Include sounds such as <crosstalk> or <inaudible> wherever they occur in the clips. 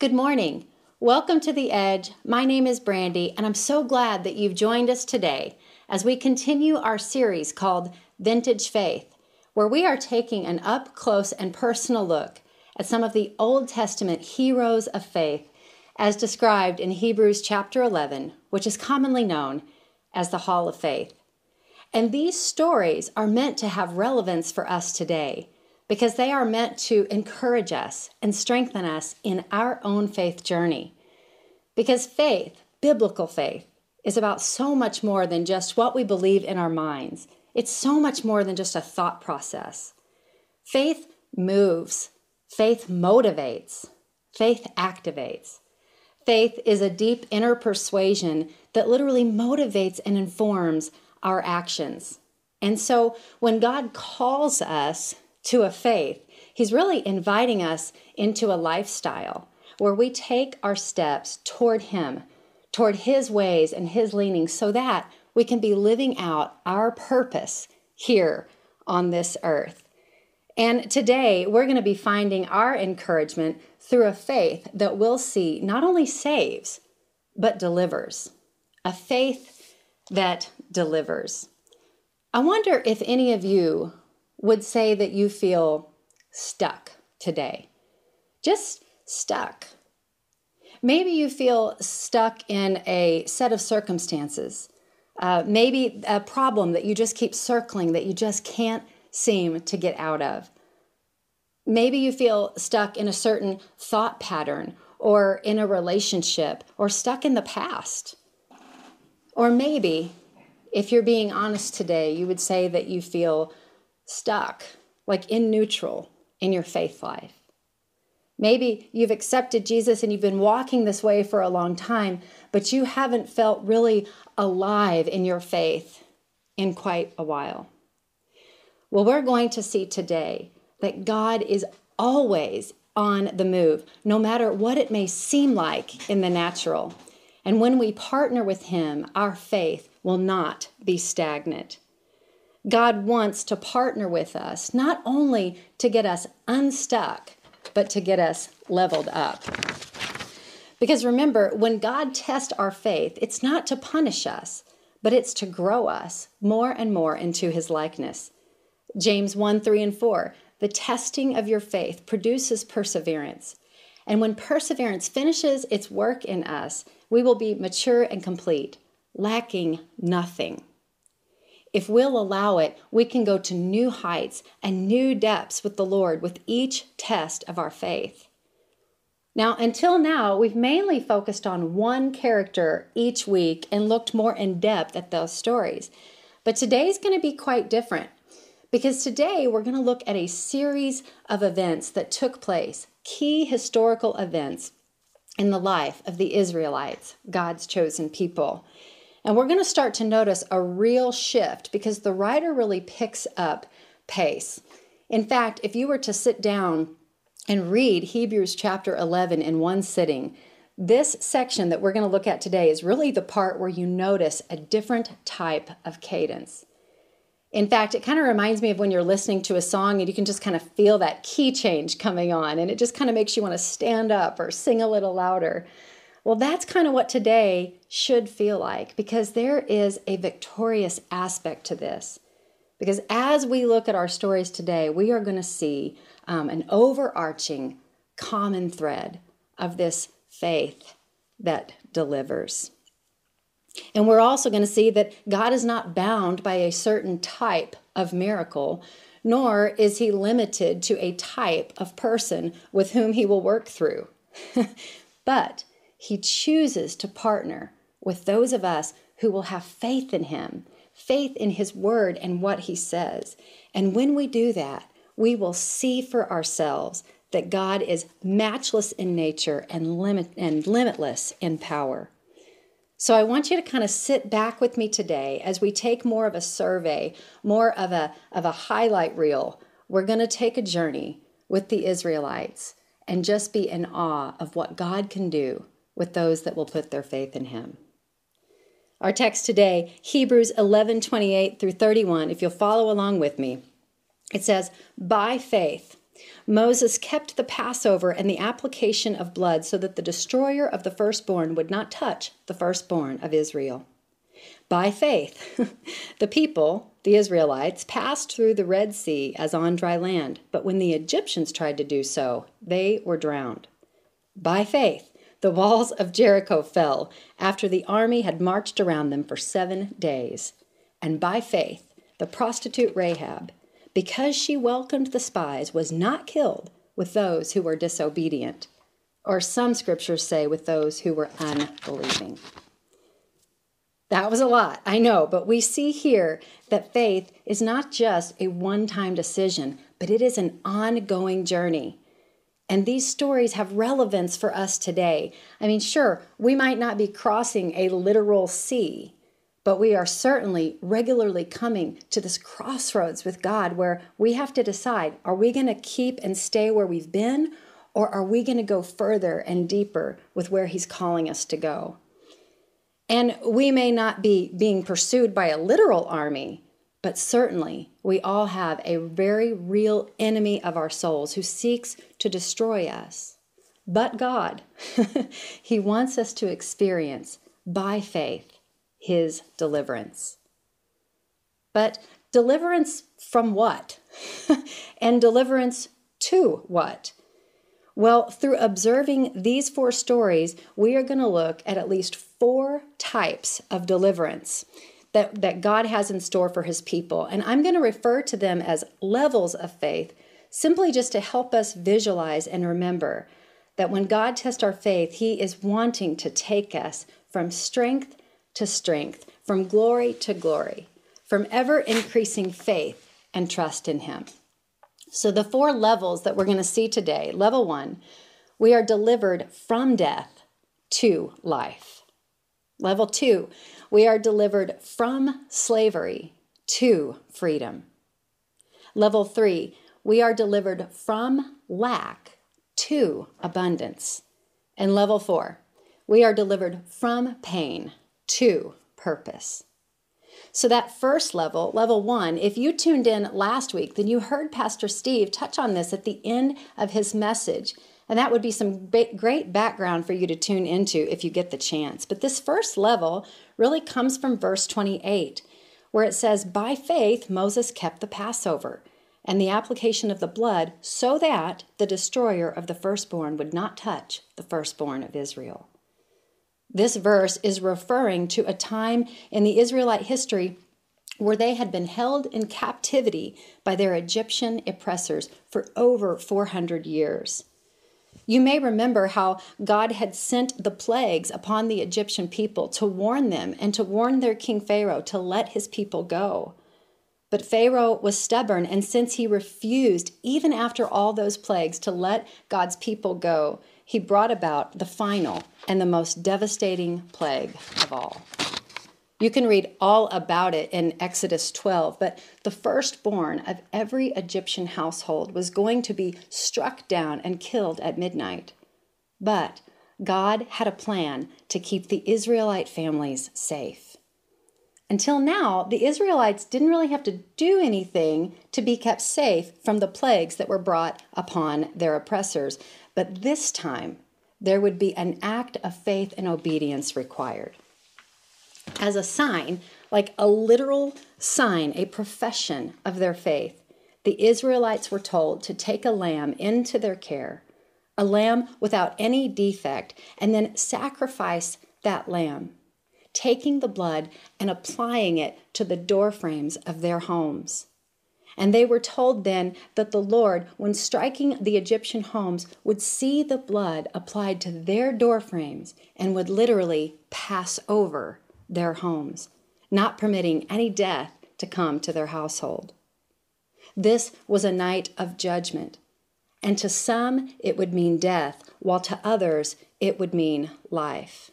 Good morning. Welcome to The Edge. My name is Brandy, and I'm so glad that you've joined us today as we continue our series called Vintage Faith, where we are taking an up close and personal look at some of the Old Testament heroes of faith as described in Hebrews chapter 11, which is commonly known as the Hall of Faith. And these stories are meant to have relevance for us today because they are meant to encourage us and strengthen us in our own faith journey. Because faith, biblical faith, is about so much more than just what we believe in our minds. It's so much more than just a thought process. Faith moves, faith motivates, faith activates. Faith is a deep inner persuasion that literally motivates and informs our actions. And so when God calls us to a faith, He's really inviting us into a lifestyle where we take our steps toward Him, toward His ways and His leanings, so that we can be living out our purpose here on this earth. And today we're going to be finding our encouragement through a faith that we'll see not only saves, but delivers. A faith that delivers. I wonder if any of you would say that you feel stuck today. Just stuck. Maybe you feel stuck in a set of circumstances. Uh, maybe a problem that you just keep circling that you just can't seem to get out of. Maybe you feel stuck in a certain thought pattern or in a relationship or stuck in the past. Or maybe, if you're being honest today, you would say that you feel stuck, like in neutral in your faith life. Maybe you've accepted Jesus and you've been walking this way for a long time, but you haven't felt really alive in your faith in quite a while. Well, we're going to see today that God is always on the move, no matter what it may seem like in the natural. And when we partner with Him, our faith will not be stagnant. God wants to partner with us, not only to get us unstuck, but to get us leveled up. Because remember, when God tests our faith, it's not to punish us, but it's to grow us more and more into his likeness. James 1 3 and 4 The testing of your faith produces perseverance. And when perseverance finishes its work in us, we will be mature and complete, lacking nothing. If we'll allow it, we can go to new heights and new depths with the Lord with each test of our faith. Now, until now, we've mainly focused on one character each week and looked more in depth at those stories. But today's going to be quite different because today we're going to look at a series of events that took place, key historical events in the life of the Israelites, God's chosen people. And we're going to start to notice a real shift because the writer really picks up pace. In fact, if you were to sit down and read Hebrews chapter 11 in one sitting, this section that we're going to look at today is really the part where you notice a different type of cadence. In fact, it kind of reminds me of when you're listening to a song and you can just kind of feel that key change coming on, and it just kind of makes you want to stand up or sing a little louder. Well, that's kind of what today should feel like because there is a victorious aspect to this. Because as we look at our stories today, we are going to see um, an overarching common thread of this faith that delivers. And we're also going to see that God is not bound by a certain type of miracle, nor is he limited to a type of person with whom he will work through. <laughs> but he chooses to partner with those of us who will have faith in Him, faith in His Word and what He says. And when we do that, we will see for ourselves that God is matchless in nature and, limit, and limitless in power. So I want you to kind of sit back with me today as we take more of a survey, more of a, of a highlight reel. We're going to take a journey with the Israelites and just be in awe of what God can do with those that will put their faith in him. Our text today, Hebrews 11 28 through 31, if you'll follow along with me, it says, By faith, Moses kept the Passover and the application of blood so that the destroyer of the firstborn would not touch the firstborn of Israel. By faith, <laughs> the people, the Israelites, passed through the Red Sea as on dry land, but when the Egyptians tried to do so, they were drowned. By faith, the walls of Jericho fell after the army had marched around them for seven days. And by faith, the prostitute Rahab, because she welcomed the spies, was not killed with those who were disobedient, or some scriptures say with those who were unbelieving. That was a lot, I know, but we see here that faith is not just a one time decision, but it is an ongoing journey. And these stories have relevance for us today. I mean, sure, we might not be crossing a literal sea, but we are certainly regularly coming to this crossroads with God where we have to decide are we going to keep and stay where we've been, or are we going to go further and deeper with where He's calling us to go? And we may not be being pursued by a literal army, but certainly we all have a very real enemy of our souls who seeks to destroy us. But God, <laughs> He wants us to experience by faith his deliverance. But deliverance from what? <laughs> and deliverance to what? Well, through observing these four stories, we are going to look at at least four types of deliverance that, that God has in store for his people. And I'm going to refer to them as levels of faith, simply just to help us visualize and remember that when God tests our faith, he is wanting to take us from strength to strength, from glory to glory, from ever increasing faith and trust in Him. So, the four levels that we're going to see today level one, we are delivered from death to life. Level two, we are delivered from slavery to freedom. Level three, we are delivered from lack to abundance. And level four, we are delivered from pain to purpose. So, that first level, level one, if you tuned in last week, then you heard Pastor Steve touch on this at the end of his message. And that would be some great background for you to tune into if you get the chance. But this first level really comes from verse 28, where it says, By faith, Moses kept the Passover and the application of the blood so that the destroyer of the firstborn would not touch the firstborn of Israel. This verse is referring to a time in the Israelite history where they had been held in captivity by their Egyptian oppressors for over 400 years. You may remember how God had sent the plagues upon the Egyptian people to warn them and to warn their king Pharaoh to let his people go. But Pharaoh was stubborn, and since he refused, even after all those plagues, to let God's people go, he brought about the final and the most devastating plague of all. You can read all about it in Exodus 12, but the firstborn of every Egyptian household was going to be struck down and killed at midnight. But God had a plan to keep the Israelite families safe. Until now, the Israelites didn't really have to do anything to be kept safe from the plagues that were brought upon their oppressors. But this time, there would be an act of faith and obedience required. As a sign, like a literal sign, a profession of their faith, the Israelites were told to take a lamb into their care, a lamb without any defect, and then sacrifice that lamb, taking the blood and applying it to the door frames of their homes. And they were told then that the Lord, when striking the Egyptian homes, would see the blood applied to their doorframes and would literally pass over their homes, not permitting any death to come to their household. This was a night of judgment, and to some it would mean death, while to others it would mean life.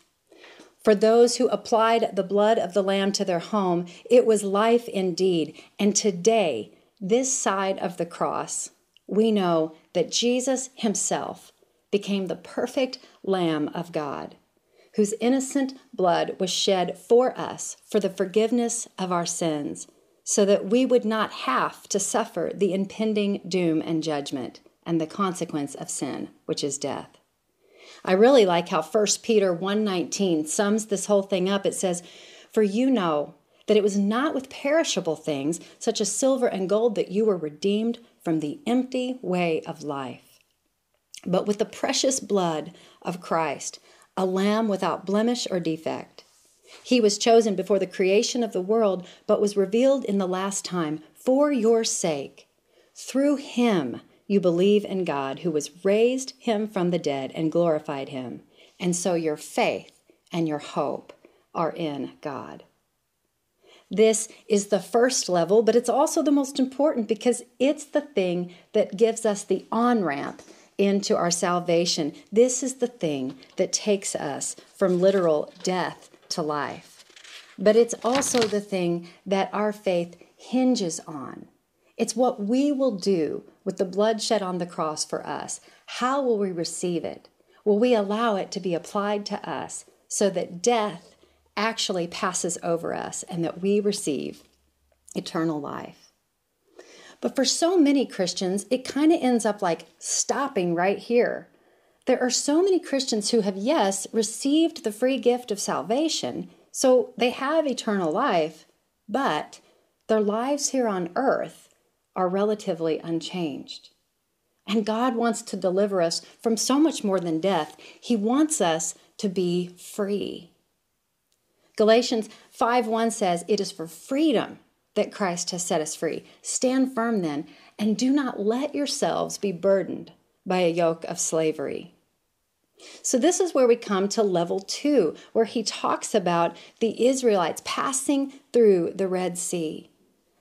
For those who applied the blood of the Lamb to their home, it was life indeed. And today, this side of the cross, we know that Jesus himself became the perfect Lamb of God, whose innocent blood was shed for us for the forgiveness of our sins, so that we would not have to suffer the impending doom and judgment and the consequence of sin, which is death. I really like how 1 Peter 1:19 sums this whole thing up. It says, "For you know that it was not with perishable things such as silver and gold that you were redeemed from the empty way of life, but with the precious blood of Christ, a lamb without blemish or defect." He was chosen before the creation of the world, but was revealed in the last time for your sake. Through him you believe in God, who was raised him from the dead and glorified him. And so your faith and your hope are in God. This is the first level, but it's also the most important because it's the thing that gives us the on ramp into our salvation. This is the thing that takes us from literal death to life. But it's also the thing that our faith hinges on. It's what we will do with the blood shed on the cross for us. How will we receive it? Will we allow it to be applied to us so that death actually passes over us and that we receive eternal life? But for so many Christians, it kind of ends up like stopping right here. There are so many Christians who have, yes, received the free gift of salvation, so they have eternal life, but their lives here on earth are relatively unchanged. And God wants to deliver us from so much more than death. He wants us to be free. Galatians 5:1 says, "It is for freedom that Christ has set us free. Stand firm then, and do not let yourselves be burdened by a yoke of slavery." So, this is where we come to level two, where he talks about the Israelites passing through the Red Sea.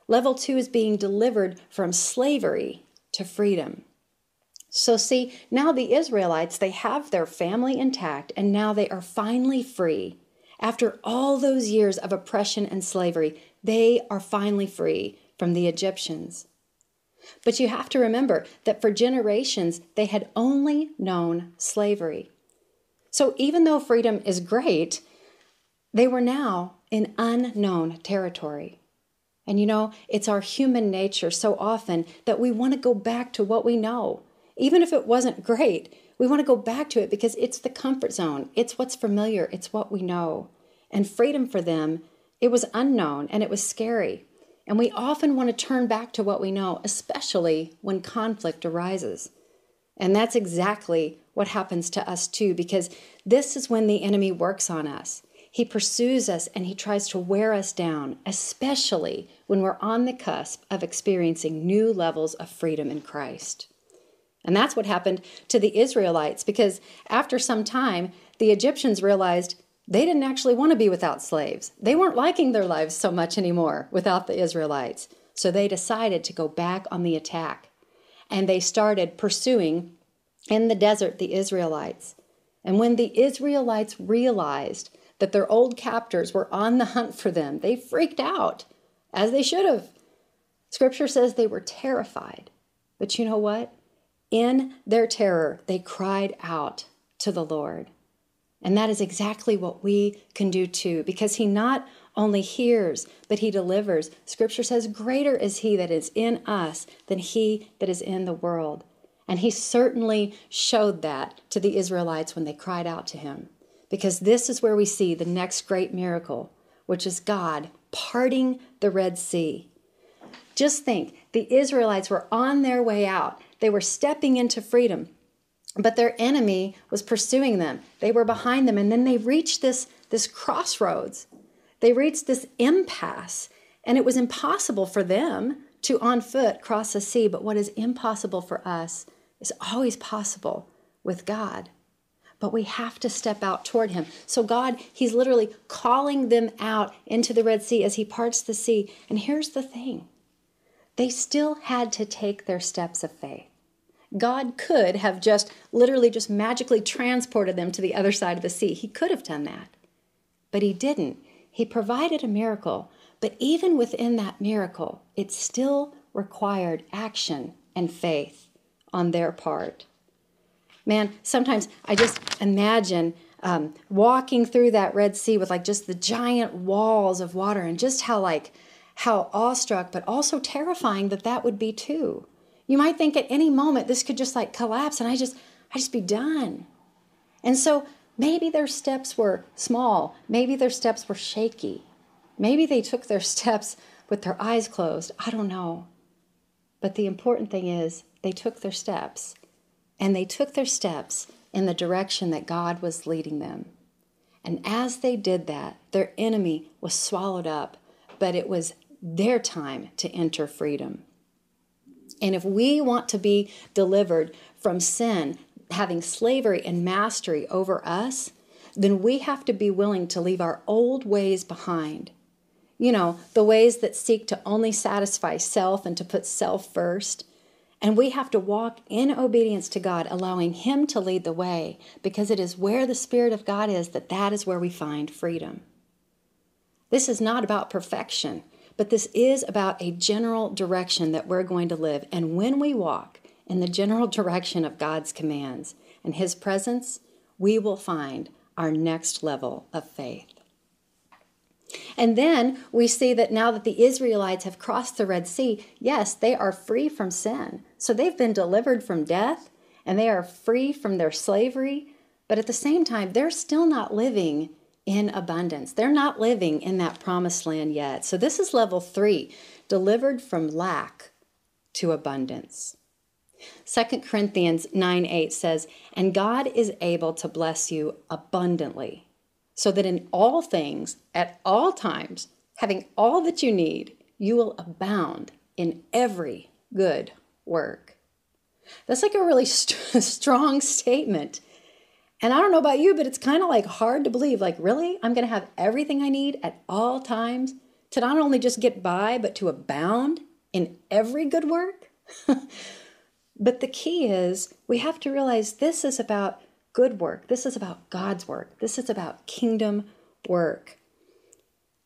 Level two is being delivered from slavery to freedom. So, see, now the Israelites, they have their family intact, and now they are finally free. After all those years of oppression and slavery, they are finally free from the Egyptians. But you have to remember that for generations, they had only known slavery. So even though freedom is great, they were now in unknown territory. And you know, it's our human nature so often that we want to go back to what we know. Even if it wasn't great, we want to go back to it because it's the comfort zone, it's what's familiar, it's what we know. And freedom for them, it was unknown and it was scary. And we often want to turn back to what we know, especially when conflict arises. And that's exactly what happens to us too, because this is when the enemy works on us. He pursues us and he tries to wear us down, especially when we're on the cusp of experiencing new levels of freedom in Christ. And that's what happened to the Israelites, because after some time, the Egyptians realized they didn't actually want to be without slaves. They weren't liking their lives so much anymore without the Israelites. So they decided to go back on the attack. And they started pursuing in the desert the Israelites. And when the Israelites realized that their old captors were on the hunt for them, they freaked out, as they should have. Scripture says they were terrified. But you know what? In their terror, they cried out to the Lord. And that is exactly what we can do too, because He not only hears, but He delivers. Scripture says, Greater is He that is in us than He that is in the world. And He certainly showed that to the Israelites when they cried out to Him, because this is where we see the next great miracle, which is God parting the Red Sea. Just think the Israelites were on their way out, they were stepping into freedom. But their enemy was pursuing them. They were behind them. And then they reached this, this crossroads. They reached this impasse. And it was impossible for them to, on foot, cross the sea. But what is impossible for us is always possible with God. But we have to step out toward Him. So, God, He's literally calling them out into the Red Sea as He parts the sea. And here's the thing they still had to take their steps of faith. God could have just literally just magically transported them to the other side of the sea. He could have done that. But he didn't. He provided a miracle. But even within that miracle, it still required action and faith on their part. Man, sometimes I just imagine um, walking through that Red Sea with like just the giant walls of water and just how like how awestruck but also terrifying that that would be too You might think at any moment this could just like collapse and I just I just be done. And so maybe their steps were small, maybe their steps were shaky. Maybe they took their <laughs> steps with their eyes closed. I don't know. But the important thing is they took their steps and they took their steps in the direction that God was leading them. And as they did that, their enemy was swallowed up, but it was their time to enter freedom. And if we want to be delivered from sin, having slavery and mastery over us, then we have to be willing to leave our old ways behind. You know, the ways that seek to only satisfy self and to put self first. And we have to walk in obedience to God, allowing Him to lead the way, because it is where the Spirit of God is that that is where we find freedom. This is not about perfection. But this is about a general direction that we're going to live. And when we walk in the general <laughs> direction of God's commands and His presence, we will find our next level of faith. And then we see that now that the Israelites have crossed the Red Sea, yes, they are free from sin. So they've been delivered from death and they are free from their slavery. But at the same time, they're still not living in abundance. They're not living in that promised land yet. So this is level three delivered from lack to abundance. 2 Corinthians 9 8 says, And God is able to bless you abundantly, so that in all things, at all times, having all that you need, you will abound in every good work. That's like a really <laughs> st- strong statement. And I don't know about you, but it's kind of like hard to believe. Like, really? I'm going to have everything I need at all times to not only just get by, but to abound in every good work? <laughs> but the key is we have to realize this is about good work. This is about God's work. This is about kingdom work.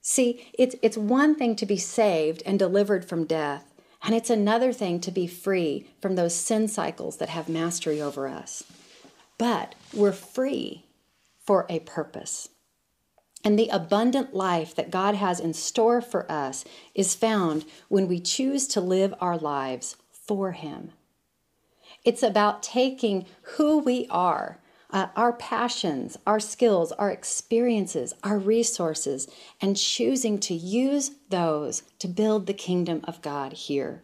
See, it's, it's one thing to be saved and delivered from death, and it's another thing to be free from those sin cycles that have mastery over us but we're free for a purpose. And the abundant life that God has in store for us is found when we choose to live our lives for Him. It's about taking who we are, uh, our passions, our skills, our experiences, our resources, and choosing to use those to build the kingdom of God here.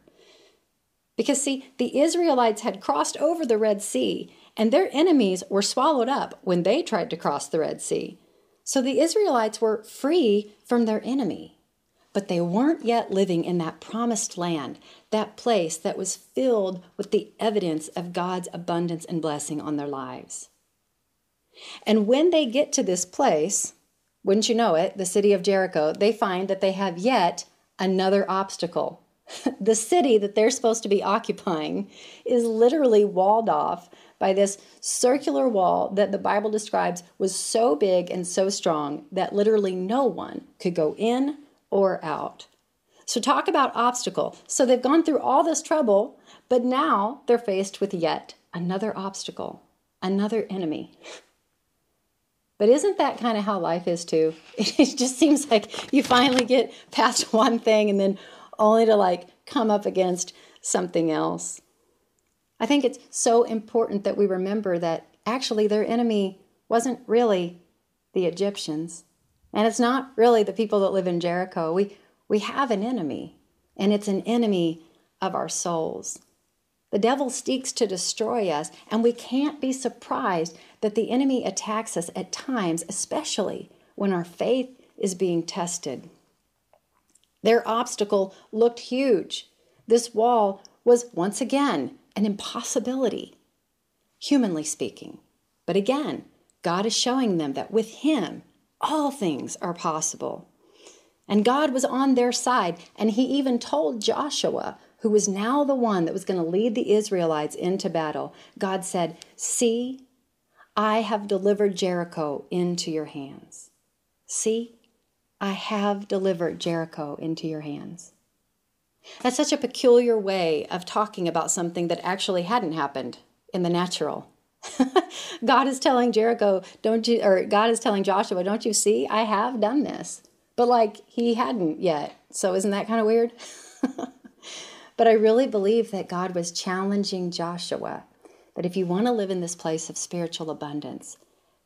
Because, see, the Israelites had crossed over the Red Sea and their enemies were swallowed up when they tried to cross the Red Sea. So the Israelites were free from their enemy. But they weren't yet living in that promised land, that place that was filled with the evidence of God's abundance and blessing on their lives. And when they get to this place, wouldn't you know it, the city of Jericho, they find that they have yet another obstacle. <laughs> the city that they're supposed to be occupying is literally walled off by this circular wall that the Bible describes was so big and so strong that literally no one could go in or out. So, talk about obstacle. So, they've gone through all this trouble, but now they're faced with yet another obstacle, another enemy. But isn't that kind of how life is too? <laughs> It just seems like you finally get past <laughs> one thing and then only to like come up against something else. I think it's so important that we remember that actually their enemy wasn't really the Egyptians. And it's not really the people that live in Jericho. We, we have an enemy, and it's an enemy of our souls. The devil seeks to destroy us, and we can't be surprised that the enemy attacks us at times, especially when our faith is being tested. Their obstacle looked huge. This wall was once again an impossibility, humanly speaking. But again, God is showing them that with Him, all things are possible. And God was on their side, and He even told Joshua, who was now the one that was going to lead the Israelites into battle, God said, See, I have delivered Jericho into your hands. See, I have delivered Jericho into your hands. That's such a peculiar way of talking about something that actually hadn't happened in the natural. <laughs> God is telling Jericho, don't you, or God is telling Joshua, don't you see, I have done this. But like he hadn't yet. So isn't that kind of weird? <laughs> But I really believe that God was challenging Joshua that if you want to live in this place of spiritual abundance,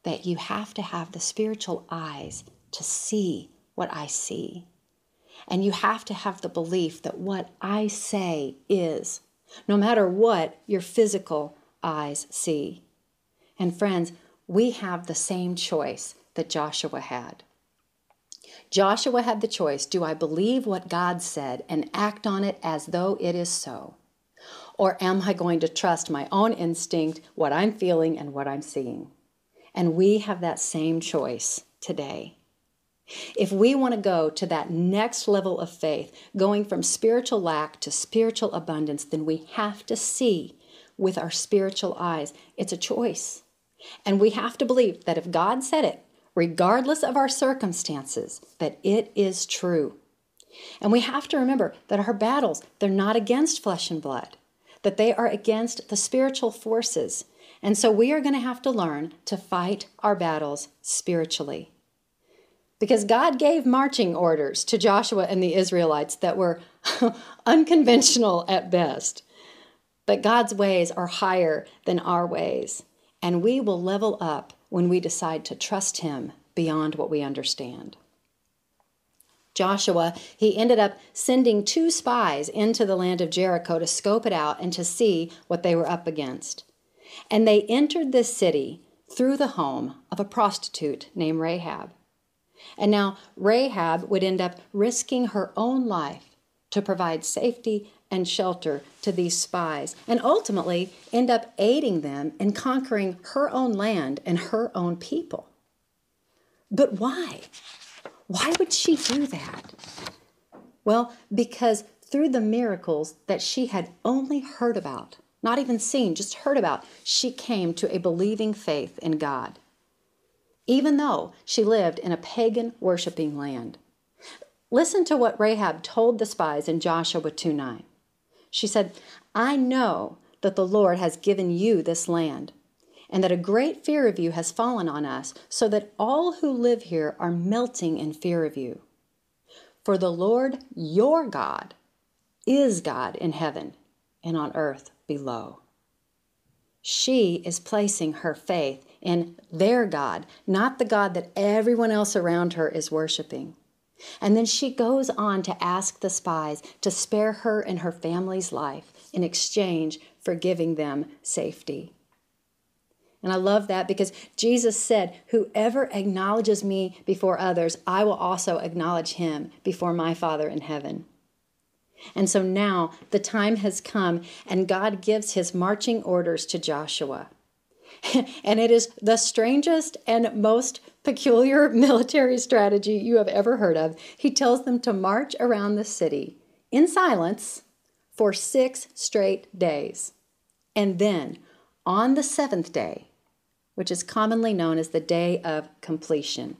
that you have to have the spiritual eyes to see what I see. And you have to have the belief that what I say is, no matter what your physical eyes see. And friends, we have the same choice that Joshua had. Joshua had the choice do I believe what God said and act on it as though it is so? Or am I going to trust my own instinct, what I'm feeling, and what I'm seeing? And we have that same choice today. If we want to go to that next level of faith, going from spiritual lack to spiritual abundance, then we have to see with our spiritual eyes. It's a choice. And we have to believe that if God said it, regardless of our circumstances, that it is true. And we have to remember that our battles, they're not against flesh and blood, that they are against the spiritual forces. And so we are going to have to learn to fight our battles spiritually. Because God gave marching orders to Joshua and the Israelites that were <laughs> unconventional at best. But God's ways are higher than our ways, and we will level up when we decide to trust Him beyond what we understand. Joshua, he ended up sending two spies into the land of Jericho to scope it out and to see what they were up against. And they entered this city through the home of a prostitute named Rahab. And now Rahab would end up risking her own life to provide safety and shelter to these spies, and ultimately end up aiding them in conquering her own land and her own people. But why? Why would she do that? Well, because through the miracles that she had only heard about, not even seen, just heard about, she came to a believing faith in God, even though she lived in a pagan worshiping land. Listen to what Rahab told the spies in Joshua 2 9. She said, I know that the Lord has given you this land, and that a great fear of you has fallen on us, so that all who live here are melting in fear of you. For the Lord your God is God in heaven and on earth below. She is placing her faith in their God, not the God that everyone else around her is worshiping. And then she goes on to ask the spies to spare her and her family's life in exchange for giving them safety. And I love that because Jesus said, Whoever acknowledges me before others, I will also acknowledge him before my Father in heaven. And so now the time has come, and God gives his marching orders to Joshua. <laughs> and it is the strangest and most peculiar <laughs> military strategy you have ever heard of. He tells them to march around the city in silence for six straight days. And then on the seventh day, which is commonly known as the day of completion,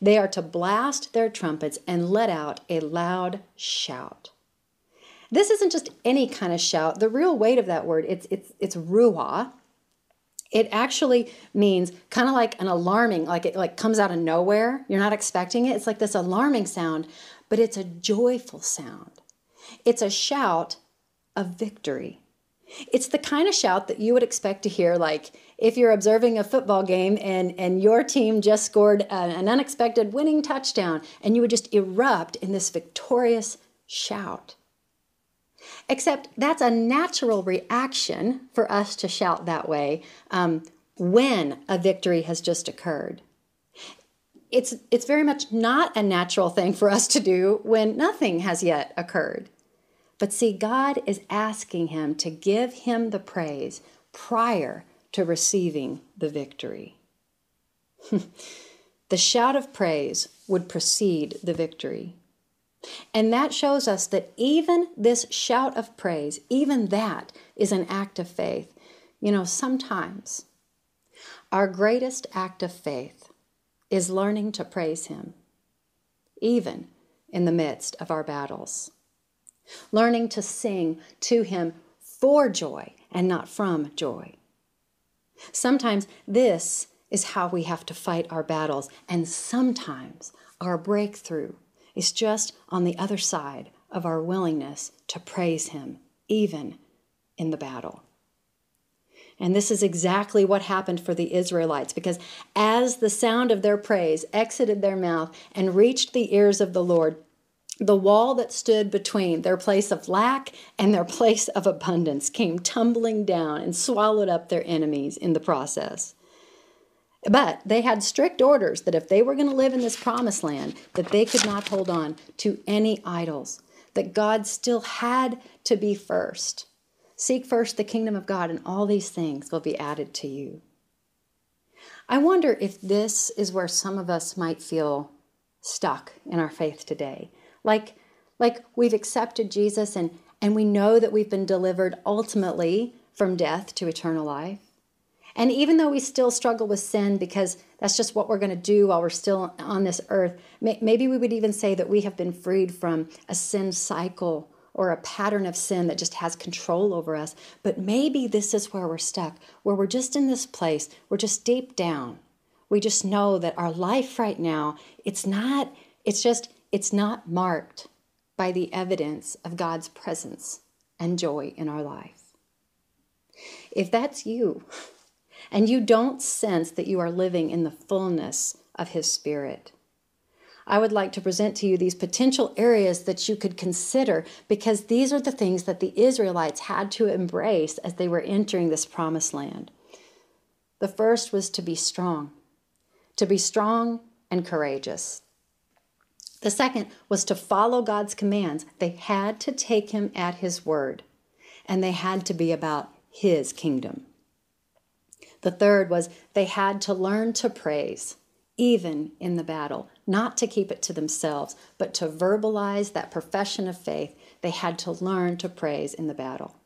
they are to blast their trumpets and let out a loud shout. This isn't just any kind of shout. The real weight of that word, it's it's it's ruah, it actually means kind of like an alarming like it like comes out of nowhere. You're not expecting it. It's like this alarming sound but it's a joyful sound. It's a shout of victory. It's the kind of shout that you would expect to hear like if you're observing a football game and and your team just scored an unexpected winning touchdown and you would just erupt in this victorious shout Except that's a natural reaction for us to shout that way um, when a victory has just occurred. It's, it's very much not a natural thing for us to do when nothing has yet occurred. But see, God is asking him to give him the praise prior to receiving the victory. <laughs> the shout of praise would precede the victory. And that shows us that even this shout of praise, even that is an act of faith. You know, sometimes our greatest act of faith is learning to praise Him, even in the midst of our battles. Learning to sing to Him for joy and not from joy. Sometimes this is how we have to fight our battles, and sometimes our breakthrough is just on the other side of our willingness to praise Him, even in the battle. And this is exactly what happened for the Israelites because as the sound of their praise exited their mouth and reached the ears of the Lord, the wall that stood between their place of lack and their place of abundance came tumbling down and swallowed up their enemies in the process. But they had strict orders that if they were going to live in this promised land, that they could not hold on to any idols, that God still had to be first. Seek first the kingdom of God, and all these things will be added to you. I wonder if this is where some of us might feel stuck in our faith today. Like, like we've accepted Jesus and, and we know that we've been delivered ultimately from death to eternal life. And even though we still struggle with sin because that's just what we're going to do while we're still on this earth, maybe we would even say that we have been freed from a sin cycle or a pattern of sin that just has control over us. But maybe this is where we're stuck, where we're just in this place, we're just deep down. We just know that our life right now, it's not, it's just, it's not marked by the evidence of God's presence and joy in our life. If that's you, and you don't sense that you are living in the fullness of His Spirit. I would like to present to you these potential areas that you could consider because these are the things that the Israelites had to embrace as they were entering this promised land. The first was to be strong, to be strong and courageous. The second was to follow God's commands. They had to take Him at His word, and they had to be about His kingdom. The third was they had to learn to praise, even in the battle, not to keep it to themselves, but to verbalize that profession of faith. They had to learn to praise in the battle.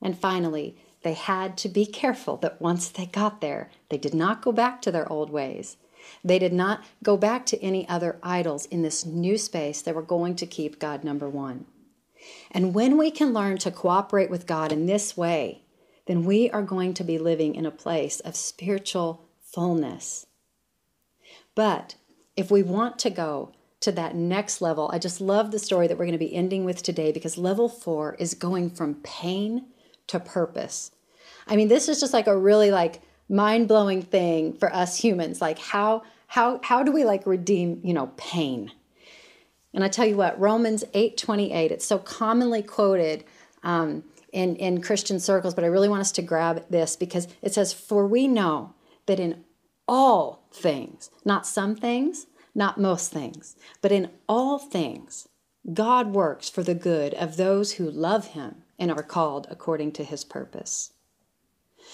And finally, they had to be careful that once they got there, they did not go back to their old ways. They did not go back to any other idols in this new space. They were going to keep God number one. And when we can learn to cooperate with God in this way, then we are going to be living in a place of spiritual fullness. But if we want to go to that next level, I just love the story that we're going to be ending with today because level four is going from pain to purpose. I mean, this is just like a really like mind-blowing thing for us humans. Like how how how do we like redeem, you know, pain? And I tell you what, Romans 8 28, it's so commonly quoted. Um, in, in Christian circles, but I really want us to grab this because it says, For we know that in all things, not some things, not most things, but in all things, God works for the good of those who love him and are called according to his purpose.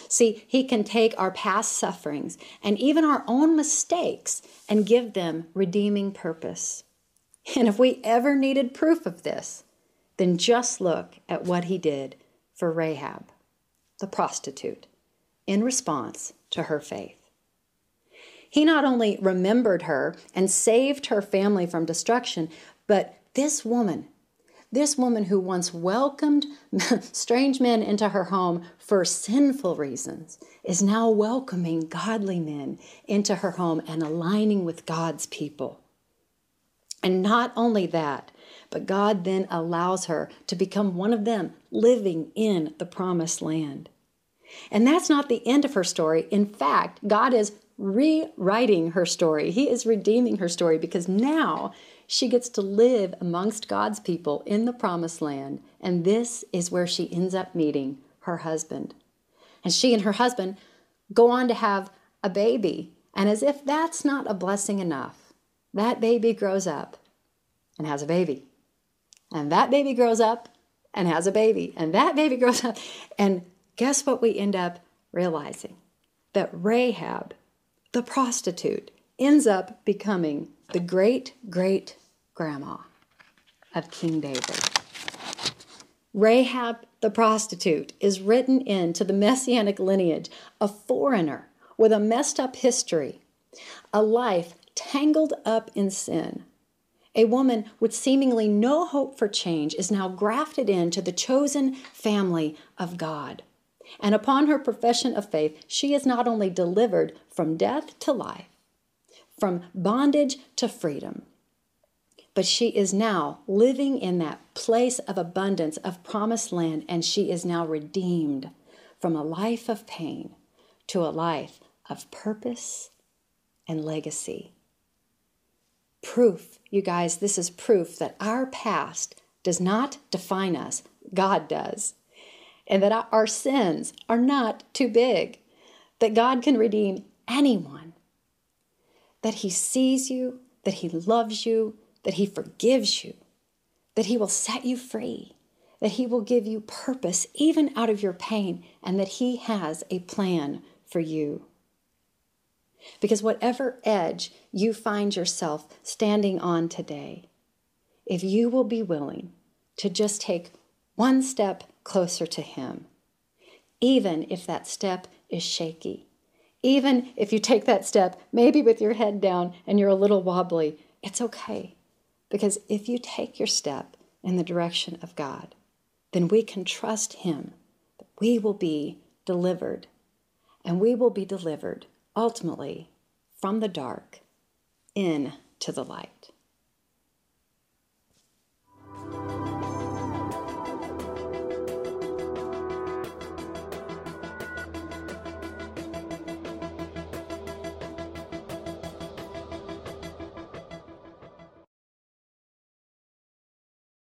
See, he can take our past sufferings and even our own mistakes and give them redeeming purpose. And if we ever needed proof of this, then just look at what he did for Rahab, the prostitute, in response to her faith. He not only remembered her and saved her family from destruction, but this woman, this woman who once welcomed <laughs> strange men into her home for sinful reasons, is now welcoming godly men into her home and aligning with God's people. And not only that, but God then allows her to become one of them living in the promised land. And that's not the end of her story. In fact, God is rewriting her story. He is redeeming her story because now she gets to live amongst God's people in the promised land. And this is where she ends up meeting her husband. And she and her husband go on to have a baby. And as if that's not a blessing enough, that baby grows up and has a baby. And that baby grows up and has a baby. And that baby <laughs> grows up. And guess what we end up realizing? That Rahab, the prostitute, ends up becoming the great great grandma of King David. Rahab the prostitute is written into the messianic lineage, a foreigner with a messed up history, a life tangled up in sin, a woman with seemingly no hope for change is now grafted into the chosen family of God. And upon her profession of faith, she is not only delivered from death to life, from bondage to freedom, but she is now living in that place of abundance, of promised land, and she is now redeemed from a life of pain to a life of purpose and legacy. Proof, you guys, this is proof that our past does not define us, God does, and that our sins are not too big, that God can redeem anyone, that He sees you, that He loves you, that He forgives you, that He will set you free, that He will give you purpose even out of your pain, and that He has a plan for you. Because whatever edge you find yourself standing on today, if you will be willing to just take one step closer to Him, even if that step is shaky, even if you take that step, maybe with your head down and you're a little wobbly, it's okay. Because if you take your step in the direction of God, then we can trust Him that we will be delivered. And we will be delivered ultimately from the dark into the light.